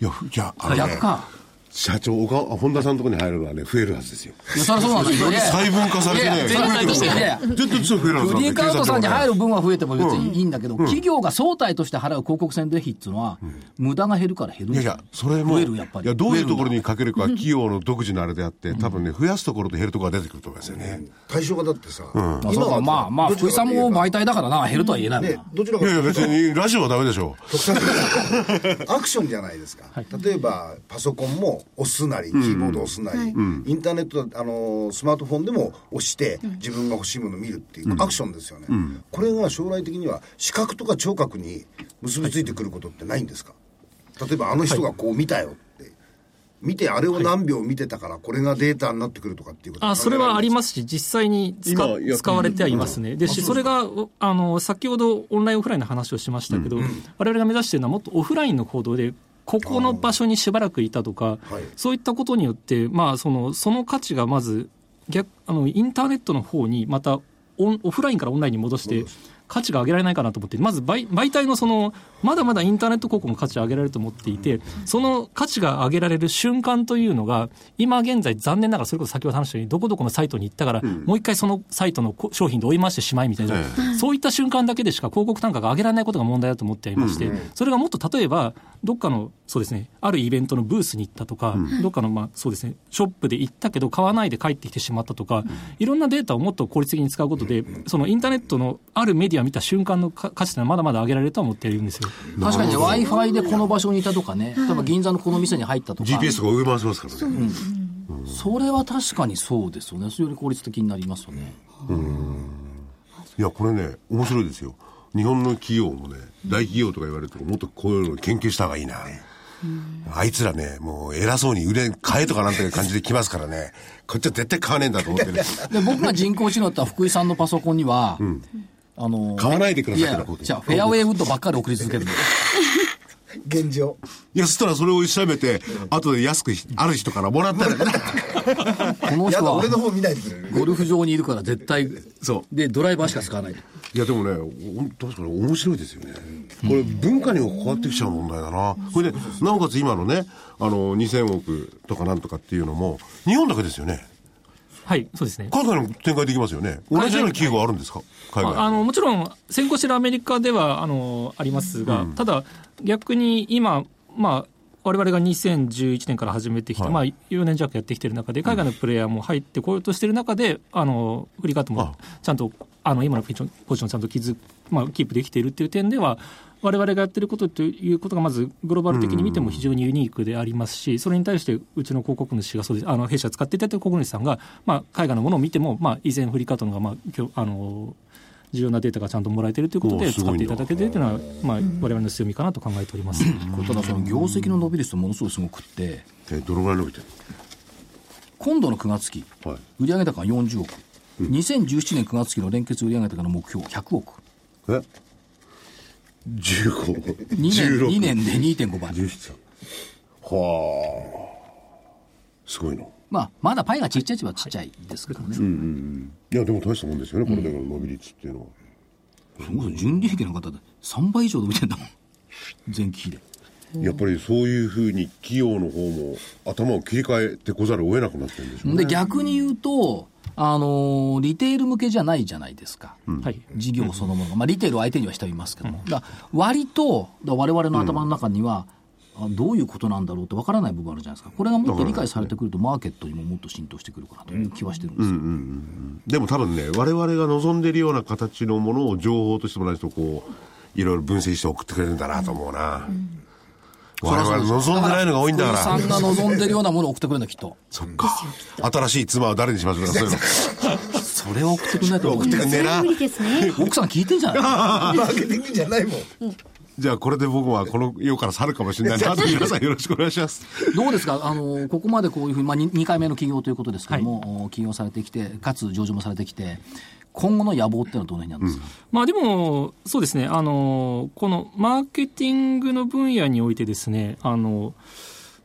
いや、いや、あ逆か。社長が、本田さんのところに入るのはね、増えるはずですよ。そりゃそうなんですよ。細分化されてね、全体としていやいやちょっと増えるはずフリーカウントさんに入る。る分は増えても別にいいんだけど、企業が総体として払う広告宣伝費っていうのは、無駄が減るから減るいいやいや、それも、増えるやっぱり。いや、どういうところにかけるかは企業の独自のあれであって、多分ね、増やすところと減るところが出てくると思いますよね。対象がだってさ、まあそうか。まあまあ、福井さんも媒体だからな、減るとは言えないもんねな。どちらかいやいや、別にラジオはダメでしょと特撮的なアクションじゃないですか、例えばパソコンも押すなりキーボード押すなり、インターネットあのスマートフォンでも押して自分が欲しいものを見るっていうアクションですよね、これが将来的には視覚とか聴覚に結びついてくることってないんですか？例えばあの人がこう見たよって、見て、あれを何秒見てたから、これがデータになってくるとかっていうことあそれはありす。ますし、実際に使われてはいますね。ですし、それが、あの、先ほどオンラインオフラインの話をしましたけど、我々が目指しているのはもっとオフラインの行動で、ここの場所にしばらくいたとかはい、そういったことによって、まあ、その、その価値がまず、逆、あの、インターネットの方に、また、オンオフラインからオンラインに戻して、価値が上げられないかなと思って、まず媒媒体のその、まだまだインターネット広告の価値を上げられると思っていて、その価値が上げられる瞬間というのが、今現在残念ながら、それこそ先ほど話したように、どこどこのサイトに行ったから、もう一回そのサイトのこ商品で追い回してしまいみたいな、そういった瞬間だけでしか広告単価が上げられないことが問題だと思っていまして、それがもっと例えば、どっかの、そうですね、あるイベントのブースに行ったとか、どっかの、まあ、そうですね、ショップで行ったけど買わないで帰ってきてしまったとか、いろんなデータをもっと効率的に使うことで、そのインターネットのあるメディアを見た瞬間のか価値というのはまだまだ上げられるとは思っているんですよ。確かにね、Wi-Fi でこの場所にいたとかね、例えば銀座のこの店に入ったとか、GPS とか上回せますからね。それは確かにそうですよね。それより効率的になりますよね。いや、これね、面白いですよ。日本の企業もね、大企業とか言われると、もっとこういうのを研究した方がいいな。あいつらね、もう偉そうに売れ、買えとかなんていう感じで来ますからね、こっちは絶対買わねえんだと思ってね。で、僕が人工知能だった福井さんのパソコンには、あの、買わないでくださいってなことじゃあフェアウェイウッドばっかり送り続けるの。現状。いや、そしたらそれを調べて、後で安くある人からもらったら、この人やだ、俺のは、方見ないでくれる。ゴルフ場にいるから絶対、そうで、ドライバーしか使わない。いやでもね、確かに面白いですよね。これ文化にも関わってきちゃう問題だな。これで、なおかつ今のね、あの、2000億とかなんとかっていうのも、日本だけですよね。はい、そうですね。海外にも展開できますよね。同じような企業があるんですか？海外。ああのもちろん、先行しているアメリカではあのありますが、ただ、逆に今、まあ、我々が2011年から始めてきて、はいまあ、4年弱やってきている中で、海外のプレイヤーも入ってこようとしている中で、あのフリーカットもちゃんと、あの今のポジションちゃんと築まあ、キープできているっていう点では、我々がやってることということが、まずグローバル的に見ても非常にユニークでありますし、それに対してうちの広告主がそうです、あの弊社使っていただいた広告主さんが、まあ、海外のものを見ても、まあ、以前、フリーカットのが、まあ、今日あの重要なデータがちゃんともらえているということおで、使っていただけているというのは、まあ、我々の強みかなと考えております。ただその業績の伸び率ものすごいすごくって、えどのぐらい伸びてる？今度の9月期、はい。売上高が40億、2017年9月期の連結売上高の目標100億。え？?15。2年 ,2 年で2.5倍。17。はあ。すごいな。まあ、まだパイがちっちゃいっちゃちっちゃいですけどね。いや、でも大したもんですよね、これだけの伸び率っていうのは。そもそも純利益の方で3倍以上伸びてんだもん。前期比で。やっぱりそういうふうに企業の方も頭を切り替えてこざるを得なくなってるんでしょうね。で、逆に言うと、あのーリテール向けじゃないじゃないですか。はい事業そのものが。まあ、リテールを相手にはしてはいますけども。だから割と、だから我々の頭の中には、あどういうことなんだろうってわからない部分あるじゃないですか。これがもっと理解されてくると、マーケットにももっと浸透してくるかなという気はしてるんですよ。でも多分ね、我々が望んでいるような形のものを情報としてもらうと、こう、いろいろ分析して送ってくれるんだなと思うな。我々望んでないのが多いんだから。さんが望んでるようなものを送ってくれるんだ、きっと。そっか。新しい妻は誰にしましょうか、そういうの。それは送ってくれないと思う送ってくんねえな無。理ですね。奥さん聞いてんじゃないマーケティングじゃないもん。じゃあこれで僕はこの世から去るかもしれないなと皆さんよろしくお願いします。どうですか？あの、ここまでこういうふうに、まあ、2, 回目の起業ということですけども、起業されてきて、かつ上場もされてきて、今後の野望っていうのはどの辺にあるんですか、まあでも、そうですね、あの、このマーケティングの分野においてですね、あの、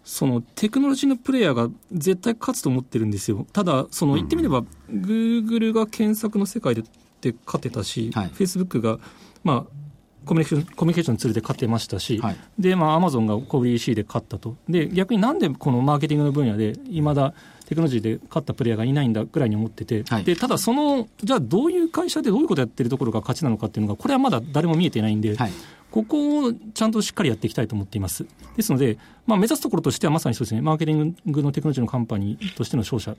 そのテクノロジーのプレイヤーが絶対勝つと思ってるんですよ。ただ、その言ってみれば、グーグルが検索の世界でで勝てたし、はい。フェイスブックが、まあ、コミュニケーションコミュニケーションのツールで勝てましたし、はい。で、まあ、アマゾンが小売 EC で勝ったと。で、逆になんでこのマーケティングの分野で、いまだテクノロジーで勝ったプレイヤーがいないんだぐらいに思ってて、はいで、ただその、じゃあどういう会社でどういうことやってるところが勝ちなのかっていうのが、これはまだ誰も見えていないんで、はいここをちゃんとしっかりやっていきたいと思っています。ですので、まあ、目指すところとしてはまさにそうですね、マーケティングのテクノロジーのカンパニーとしての商社、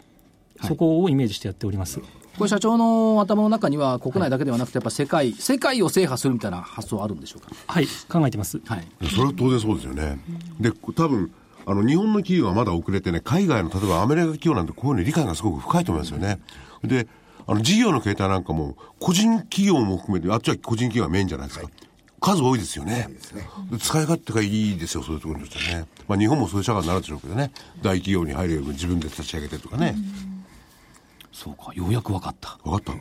そこをイメージしてやっております。これ社長の頭の中には国内だけではなくてやっぱ世界、世界を制覇するみたいな発想あるんでしょうか？はい、考えてます。はい。それは当然そうですよね。で、多分、あの、日本の企業はまだ遅れてね、海外の、例えばアメリカ企業なんてこういうの理解がすごく深いと思いますよね。で、あの、事業の形態なんかも、個人企業も含めて、あっちは個人企業がメインじゃないですか。数多いですよね。使い勝手がいいですよ、そういうところによってね。まあ日本もそういう社会になるでしょうけどね。大企業に入るよりも自分で立ち上げてとかね。そうか、ようやく分かった。分かった、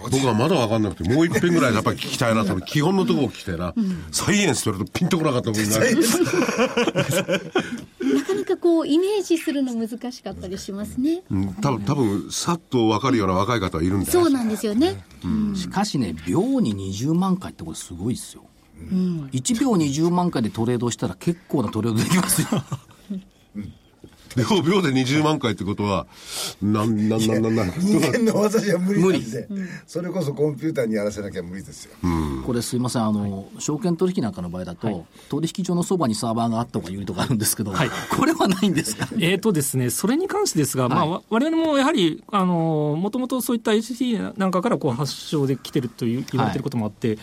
僕はまだ分かんなくて、もう一遍ぐらいやっぱり聞きたいな、その基本のところを聞きたいな。サイエンスって言われるとピンとこなかったもんね。なかなかこう、イメージするの難しかったりしますね。うん、多分多分さっと分かるような若い方はいるんだよそうなんですよね。しかしね、秒に20万回ってこれすごいですよ。1秒20万回でトレードしたら結構なトレードできますよ。秒秒で20万回ってことは、なん、なん、なん、なん、なん。人間の技じゃ無理なんで、それこそコンピューターにやらせなきゃ無理ですよ。これすいません、あの、証券取引なんかの場合だと、取引所のそばにサーバーがあった方が有利とかあるんですけど、はい。これはないんですか？えーとですね、それに関してですが、まあ、わ我々もやはり、あの、もともとそういった HT なんかからこう発祥できてるという言われてることもあって、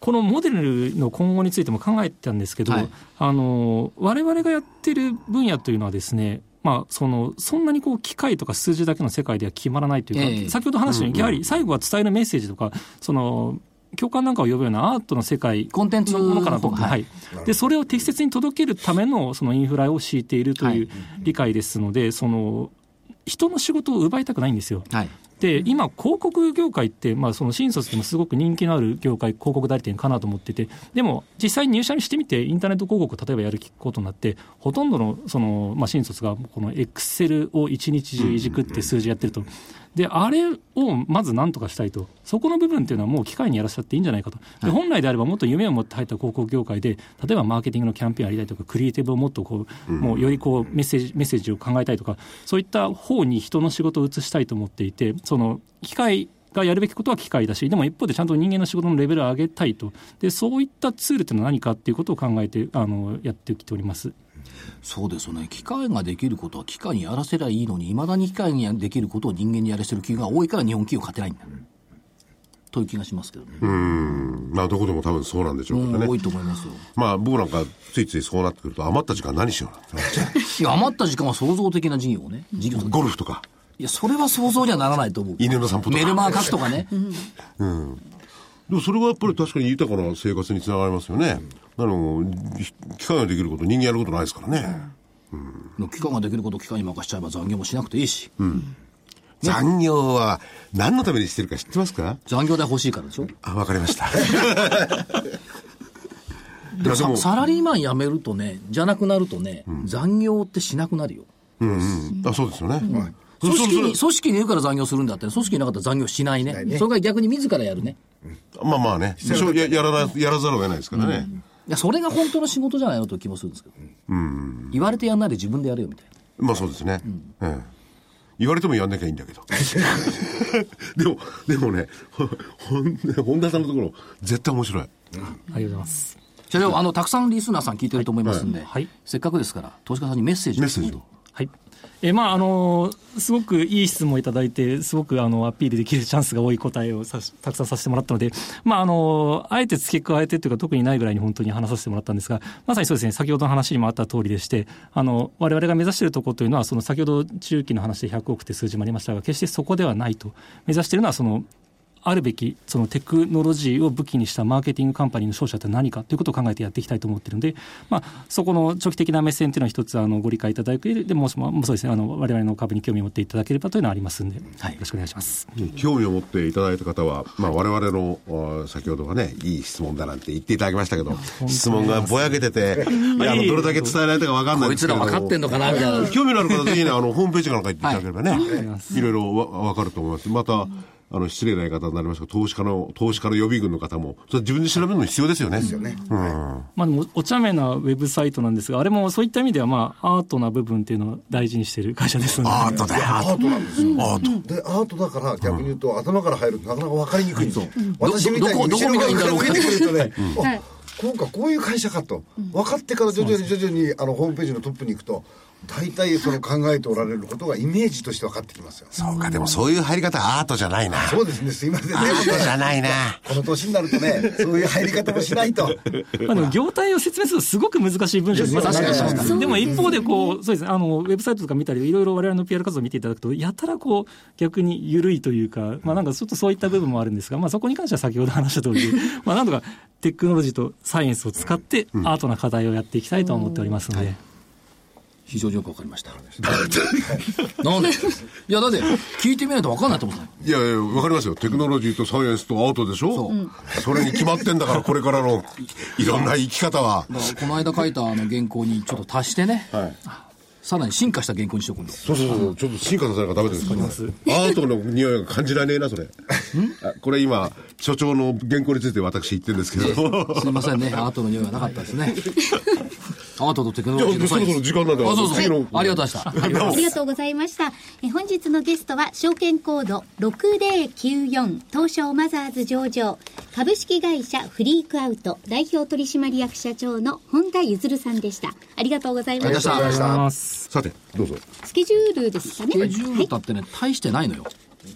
このモデルの今後についても考えてたんですけど、はい。あの、我々がやってる分野というのはですね、まあ、その、そんなにこう、機械とか数字だけの世界では決まらないというか、ええ。先ほど話したように、やはり最後は伝えるメッセージとか、その、共感なんかを呼ぶようなアートの世界コンテンツのものかなと、はい。はい、でそれを適切に届けるためのそのインフラを敷いているという理解ですので、その人の仕事を奪いたくないんですよ。はい。で今、広告業界って、まあ、その新卒でもすごく人気のある業界、広告代理店かなと思ってて、でも実際に入社にしてみて、インターネット広告を例えばやることになって、ほとんどのその、まあ、新卒がこのエクセルを一日中いじくって数字やってると。で、あれをまずなんとかしたいと。そこの部分っていうのはもう機械にやらせちゃっていいんじゃないかと。で本来であればもっと夢を持って入った広告業界で、例えばマーケティングのキャンペーンやりたいとか、クリエイティブをもっとこう、もうよりこうメッセージ、メッセージを考えたいとか、そういった方に人の仕事を移したいと思っていて、その機械がやるべきことは機械だし、でも一方でちゃんと人間の仕事のレベルを上げたいと。で、そういったツールっていうのは何かっていうことを考えて、あの、やってきております。そうですよね。機械ができることは機械にやらせりゃいいのに、いまだに機械にできることを人間にやらせる企業が多いから日本企業勝てないんだ。という気がしますけどね。うん。まあ、どこでも多分そうなんでしょうけどね。うん多いと思いますよ。まあ、僕なんかついついそうなってくると、余った時間何しようなんて なっ余った時間は創造的な事業をね。事業うゴルフとか、いや、それは想像にはならないと思う。犬の散歩とかメルマガ書くとかね。でもそれがやっぱり確かに豊かな生活につながりますよね。あの、機械ができること、人間やることないですからね。機械ができることを機械に任しちゃえば残業もしなくていいし。残業は何のためにしてるか知ってますか？残業代欲しいからでしょあ、わかりました。でさも、サラリーマン辞めるとね、じゃなくなるとね、残業ってしなくなるよ。うんうん。あ、そうですよね。そ組織に、組織にいるから残業するんだって、組織になかったら残業しないね。ないねそれから逆に自らやるね。まあまあね。ややらなやらざるを得ないですからね。いや、それが本当の仕事じゃないのという気もするんですけど。言われてやんないで自分でやるよみたいな。まあそうですね。ええ言われてもやんなきゃいいんだけど。でも、でもね、ほほん本田さんのところ、絶対面白い。ありがとうございます。社長、あの、たくさんリスナーさん聞いてると思いますんで、はいせっかくですから、投資家さんにメッセージをメッセージを。はい。えまあ、あのすごくいい質問をいただいて、すごくあのアピールできるチャンスが多い答えをさ たくさんさせてもらったので、まあ、あのあえて付け加えてというか、特にないぐらいに本当に話させてもらったんですが、まさにそうですね、先ほどの話にもあった通りでして、あの我々が目指しているところというのは、その先ほど中期の話で100億という数字もありましたが、決してそこではないと、目指しているのは、そのあるべきそのテクノロジーを武器にしたマーケティングカンパニーの勝者って何かということを考えてやっていきたいと思っているので、まあ、そこの長期的な目線というのは一つあのご理解いただけるでもしももうそうですねあの我々の株に興味を持っていただければというのはありますんで、はいよろしくお願いします。興味を持っていただいた方は、まあ、我々のあ先ほどはね、いい質問だなんて言っていただきましたけど、質問がぼやけてて、いやあのどれだけ伝えられたか分かんないこいつらんですけど分かってんのかなみたいな。興味のある方、ぜひね、あの、ホームページかなんか行っていただければね、い、ろいろわ分かると思います。また、あの、失礼な言い方になりますが、投資家の、投資家の予備軍の方も、それ自分で調べるの必要ですよね。ですよね。うん。まあ、でもお茶目なウェブサイトなんですが、あれもそういった意味では、まあ、アートな部分っていうのを大事にしている会社ですので、アートだ。よ、アートなんですよ。アート。でアートだから逆に言うと、頭から入るとなかなか分かりにくいんですよ、ど私みたいにどこ見たらいいんだろう。か後ろから見てくるとね、は いあこうかこういう会社かと、分かってから徐々に徐々にあのホームページのトップに行くと大体その考えておられることがイメージとして分かってきますよ。そうか、でもそういう入り方はアートじゃないな。そうですね、すいませんね。アートじゃないな。この年になるとね、そういう入り方もしないと。まあでも業態を説明するとすごく難しい文章にまずなってしまう確かにでも一方でこう、そうですね、あの、ウェブサイトとか見たり、いろいろ我々の PR 活動を見ていただくと、やたらこう、逆に緩いというか、まあなんかちょっとそういった部分もあるんですが、まあそこに関しては先ほど話した通り、まあなんとかテクノロジーとサイエンスを使って、アートな課題をやっていきたいと思っておりますので。非常によくわかりました。なんで？いや、だって、聞いてみないとわかんないと思ったいやいや、わかりますよ。テクノロジーとサイエンスとアートでしょ？それに決まってんだから、これからのいろんな生き方は。この間書いたあの原稿にちょっと足してね、さらに進化した原稿にしておくんです。そうそうそう、ちょっと進化させなきゃダメですから。アートの匂いが感じられねえな、それ。あこれ今、所長の原稿について私言ってるんですけども。すいませんね、アートの匂いがなかったですね。アートとテクノロジーのそろそろ時間なんで、あ、そうそう。次の。ありがとうございました。ありがとうございました。え本日のゲストは、証券コード6094東証マザーズ上場株式会社フリークアウト代表取締役社長の本田ゆさんでした。ありがとうございました。ありがとうございまスさて、どうぞ。ケジュールですかね。スケジュールだってね、大してないのよ。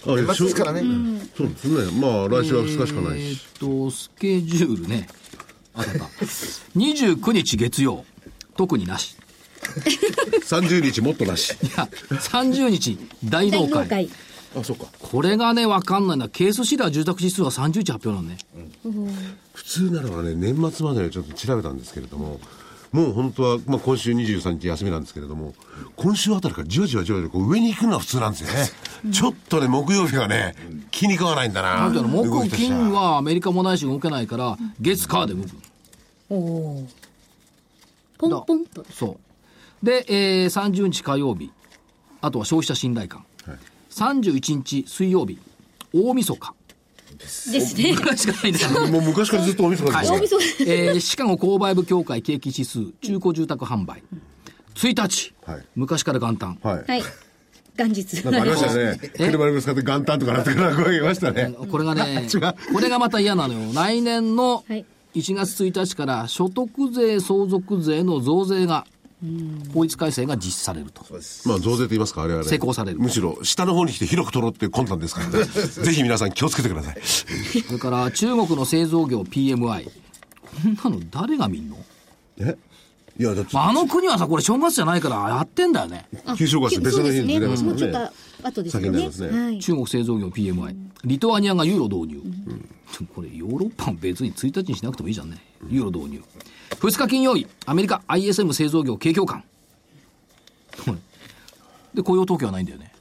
あ年末ですからね。そうですね。まあ、来週は2日しかないえし。ーっと、スケジュールね。あったあった。29日月曜、特になし。30日もっとなし。いや、30日大納会。大納会。あ、そうか。これがね、わかんないな。ケースシラー住宅指数が30日発表なのね。普通ならばね、年末までにちょっと調べたんですけれども、もう本当は、まあ、今週23日休みなんですけれども、今週あたりからじわじわじわじわこう上に行くのは普通なんですよね。ちょっとね、木曜日がね、気に食わないんだな。木、金はアメリカもないし動けないから、月、火で動く。ポンポンと。そう。で、えー、30日火曜日。あとは消費者信頼感。はい31日水曜日。大晦日。ですね。ぐらいしかないんだよ。もう昔からずっとお店がはいですね。えーシカゴ購買部協会景気指数、中古住宅販売。1日、はい昔から元旦。はい。はい。元日。なんかありましたね。車にぶつかって元旦とかなってから声がいましたね。これがね これがまた嫌なのよ。来年のはい1月1日から所得税、相続税の増税が、法律改正が実施されると。まあ増税と言いますか、あれはね。施行されるむしろ、下の方に来て広く取ろうって魂胆ですからね。ぜひ皆さん気をつけてください。それから中国の製造業 PMI。こんなの誰が見んの？え？いや、だって、あの国はさ、これ正月じゃないからやってんだよね。あ旧正月別の日にずれますもんねそうですねもうちょっと後ですよね。先になりますねはい。中国製造業 PMI。リトアニアがユーロ導入。これヨーロッパも別に1日にしなくてもいいじゃんね。ユーロ導入。2日金曜日、アメリカ ISM 製造業景況感。で、雇用統計はないんだよね。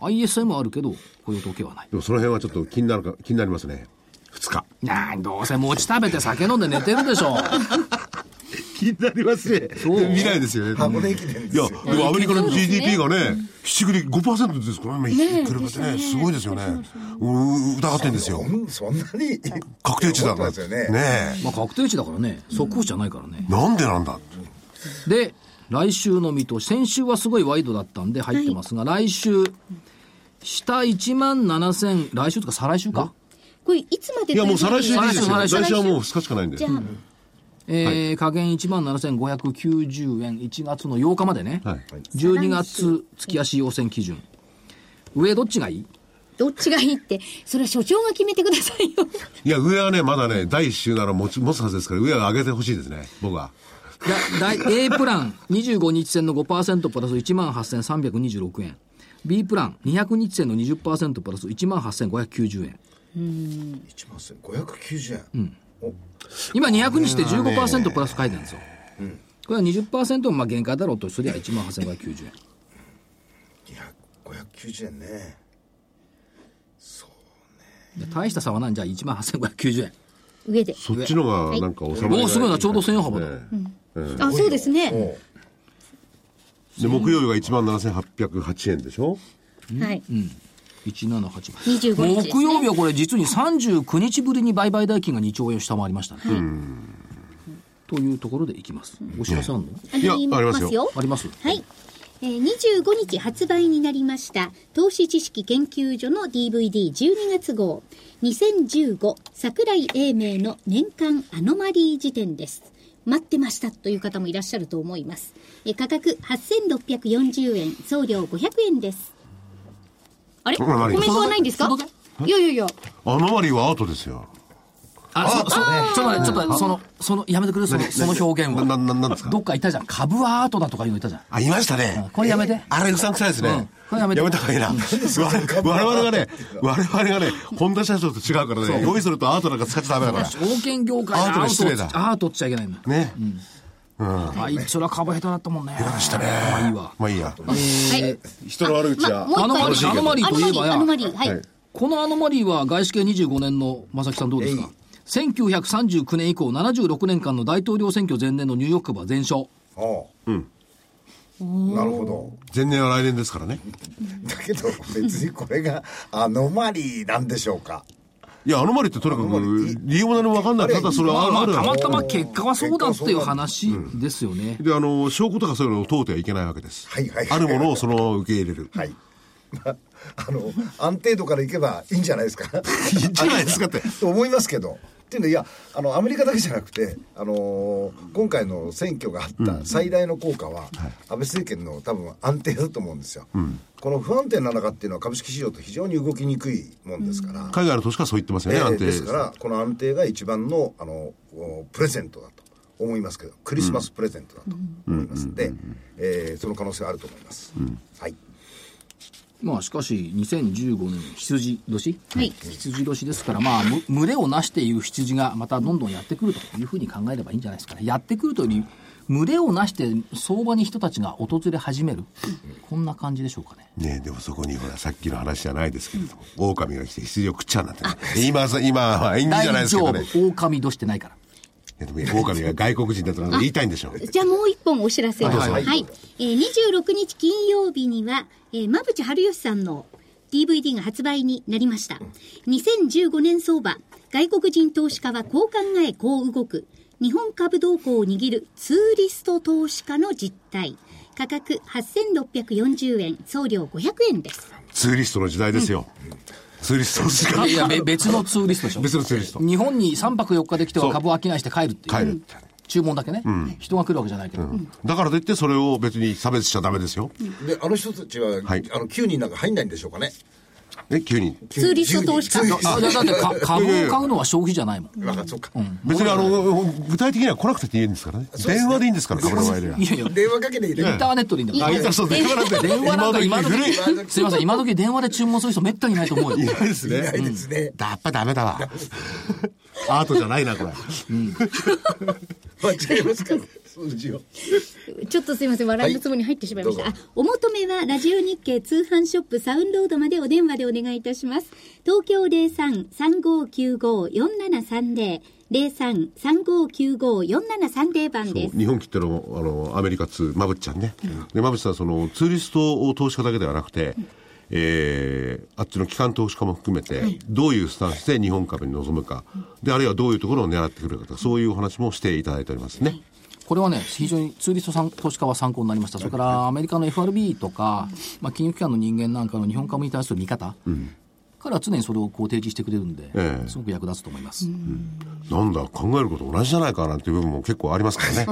ISM はあるけど、雇用統計はない。でもその辺はちょっと気になるか、気になりますね。2日。なんどうせ餅食べて酒飲んで寝てるでしょ。気になりますね。未来ですよね。箱根駅伝ですいよや、でもアメリカの GDP がね、七繰り5%ですからね、比べてね、すごいですよね。うん疑ってんですよ。そんなに確定値だから。ね。ねまあ確定値だからね、速報値じゃないからねえ。。なんでなんだ？で、来週の見通し、先週はすごいワイドだったんで入ってますが、来週、下1万7000、来週とか再来週か？これいつまでいや、もう再来週でいいですよ。再来週来週はもう2日しかないんでじゃ。あ、えー下限1万7590円、1月の8日までね。はい。12月月足要請基準。上どっちがいい？どっちがいいって、それは所長が決めてくださいよ。いや、上はね、まだね、第1週なら持ち持つはずですから、上は上げてほしいですね、僕は。だだ A プラン25日線の5%プラス1万8326円。B プラン200日線の20%プラス1万8590円。1万590円。お今200にして15%プラス書いてるんですよ。うん、これは20%もまあ限界だろうとすりゃ1万8590円。いや、590円ね。そうね。大した差はなんじゃ1万8590円。上で。そっちのがなんか収まりおすごいな、ちょうど1000円幅だ。あ、そうですね。で、木曜日が1万7808円でしょ？はい。うん178万、ね、木曜日はこれ実に39日ぶりに売買代金が2兆円を下回りましたね、はい、というところでいきます。お知らせあるの、いやありますよ。ありますはい。25日発売になりました投資知識研究所の DVD12 月号。2015桜井英明の年間アノマリー辞典です。待ってましたという方もいらっしゃると思います。え価格8640円送料500円です。あれ？コメントはないんですか？いやいやいや。アノマリーはアートですよ。あ、そ、そ、ちょっと待って、ちょっとその、その、やめてくれ、その、その表現な、な、は。ななんですか？どっかいたじゃん。株はアートだとかいうのいたじゃん。あ、いましたね。これやめて。あれうさんくさいですね。うんこれやめてた方がいいな。我々がね、我々がね、本田社長と違うからね、用意するとアートなんか使っちゃダメだから。証券業界でアートアートで失礼だアートっちゃいけないんだ。ね。あいつら株下手だったもんね。下手したね。まあいいわ。まあいいや。はい。人の悪口は。アノマリーアノマリーといえばやアノマリー、はい。はいこのアノマリーは外資系25年の正木さんどうですか？1939年以降76年間の大統領選挙前年のニューヨーク株は全勝。ああなるほど前年は来年ですからね。だけど別にこれがアノマリーなんでしょうかいや、アノマリーってとにかく、理由も何も分かんない。ただそれはまあまあ、たまたの。ま結果はそうだっていう話ですよね。で、あの、証拠とかそういうのを問うてはいけないわけです。はいはいあるものをそのまま受け入れる。はいまああの安定度からいけばいいんじゃないですか いいんじゃないですかって と思いますけどっていうのいやあのアメリカだけじゃなくて、あのー今回の選挙があった最大の効果は、安倍政権の多分安定だと思うんですよ、この不安定な中っていうのは株式市場と非常に動きにくいもんですから、海外の投資家はそう言ってますよね、えー安定。ですからこの安定が一番のあのおプレゼントだと思いますけどクリスマスプレゼントだと思いますんで、えーその可能性はあると思います、はいまあしかし2015年羊年はい。羊年ですからまあむ群れをなしている羊がまたどんどんやってくるというふうに考えればいいんじゃないですかね。やってくるというより群れをなして相場に人たちが訪れ始める。こんな感じでしょうかね。ねえでもそこにほらさっきの話じゃないですけれども、狼が来て羊を食っちゃうなんてね、今さ今は縁起じゃないですけどね。大丈夫。狼年してないからいやでも狼が外国人だとか言いたいんでしょう じゃあもう一本お知らせを。はいはいはい。えー、26日金曜日には、えー、馬淵春吉さんの DVD が発売になりました。2015年相場、外国人投資家はこう考え、こう動く。日本株動向を握るツーリスト投資家の実態。価格8640円、送料500円です。ツーリストの時代ですよ、ツーリストしか。いやべ別のツーリストでしょ。別のツーリスト。日本に3泊4日で来ては株を商いして帰るっていう。帰る注文だけね、人が来るわけじゃないけど、だからといってそれを別に差別しちゃダメですよ、であの人たちは、はい。あの9人なんか入んないんでしょうかねえ急に。ツーリスト投資家9人あだだってか株を買うのは消費じゃないもん。なんか。そうか、別にあの具体的には来なくていいんですからね。電話でいいんですから株の場合では。いやいや電話かけていいインターネットでいいんだからあいたそう電話なんて電話なんか今時古い。すいません。今時電話で注文する人めったにいないと思うよ。いないですね。ないですね、やっぱダメだわ。アートじゃないなこれ。間違えますから数字をちょっとすいません、笑いのつもりに入ってしまいました。はいあ、お求めは、ラジオ日経通販ショップサウンロードまでお電話でお願いいたします。東京03-3595-4730。03-3595-4730番です。日本切ってのあのアメリカ通まぶっちゃんね、でまぶっちゃんはそのツーリストを投資家だけではなくて、えーあっちの機関投資家も含めて、どういうスタンスで日本株に臨むか、であるいはどういうところを狙ってくるかとかそういうお話もしていただいておりますね。これはね、非常にツーリストさん投資家は参考になりました。それからアメリカの FRB とか、まあ、金融機関の人間なんかの日本株に対する見方、彼は常にそれをこう提示してくれるんで、ええすごく役立つと思います。なんだ考えること同じじゃないかなんていう部分も結構ありますからね。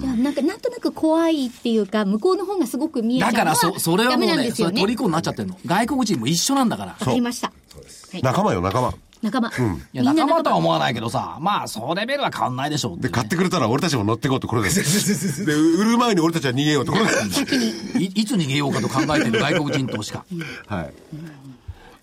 いや、なんか、なんとなく怖いっていうか、向こうの方がすごく見えちゃうのはだからそ、それはもうね、ですよね。それ虜になっちゃってるの。外国人も一緒なんだから。わかりました。はい仲間よ仲間。仲間。いや、みんな仲間とは思わないけどさ、まあ、そのレベルは変わんないでしょうってでね、買ってくれたら俺たちも乗っていこうってこれです。で売る前に俺たちは逃げようってこれです。い いつ逃げようかと考えている外国人投資家。はい。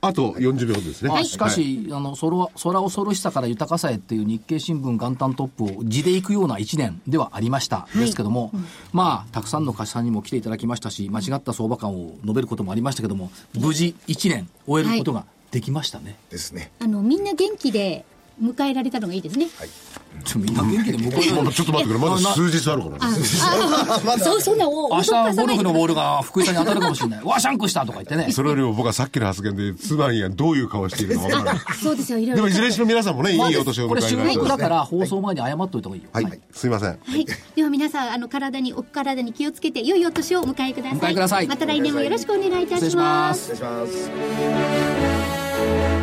あと40秒ですね。まあ、しかし、あの、空は、空恐ろしさから豊かさへっていう日経新聞元旦トップを地で行くような一年ではありました。ですけども、まあ、たくさんの貸しさんにも来ていただきましたし、間違った相場感を述べることもありましたけども、無事一年終えることができましたね。ですねあの、みんな元気で迎えられたのがいいですね。ちょみんな元気で向こうまだちょっと待ってくれまだ数日あるからね。あ、そう、そんなお、明日ゴルフのボールが福井さんに当たるかもしれない。わ、シャンクしたとか言ってね。それよりも僕はさっきの発言で妻にはどういう顔をしているかわからない。そうですよ、いろいろ。でもいずれにしろ皆さんもね、いいお年をおこれ収迎えになり録だから放送前に謝っといた方がいいよ。はい、すいません。はい。では皆さん、あの、体に、お体に気をつけて、良いお年をお迎えください。お迎えくださいまた来年もよろしくお願いいた失礼ししま。す。失礼します Thank you.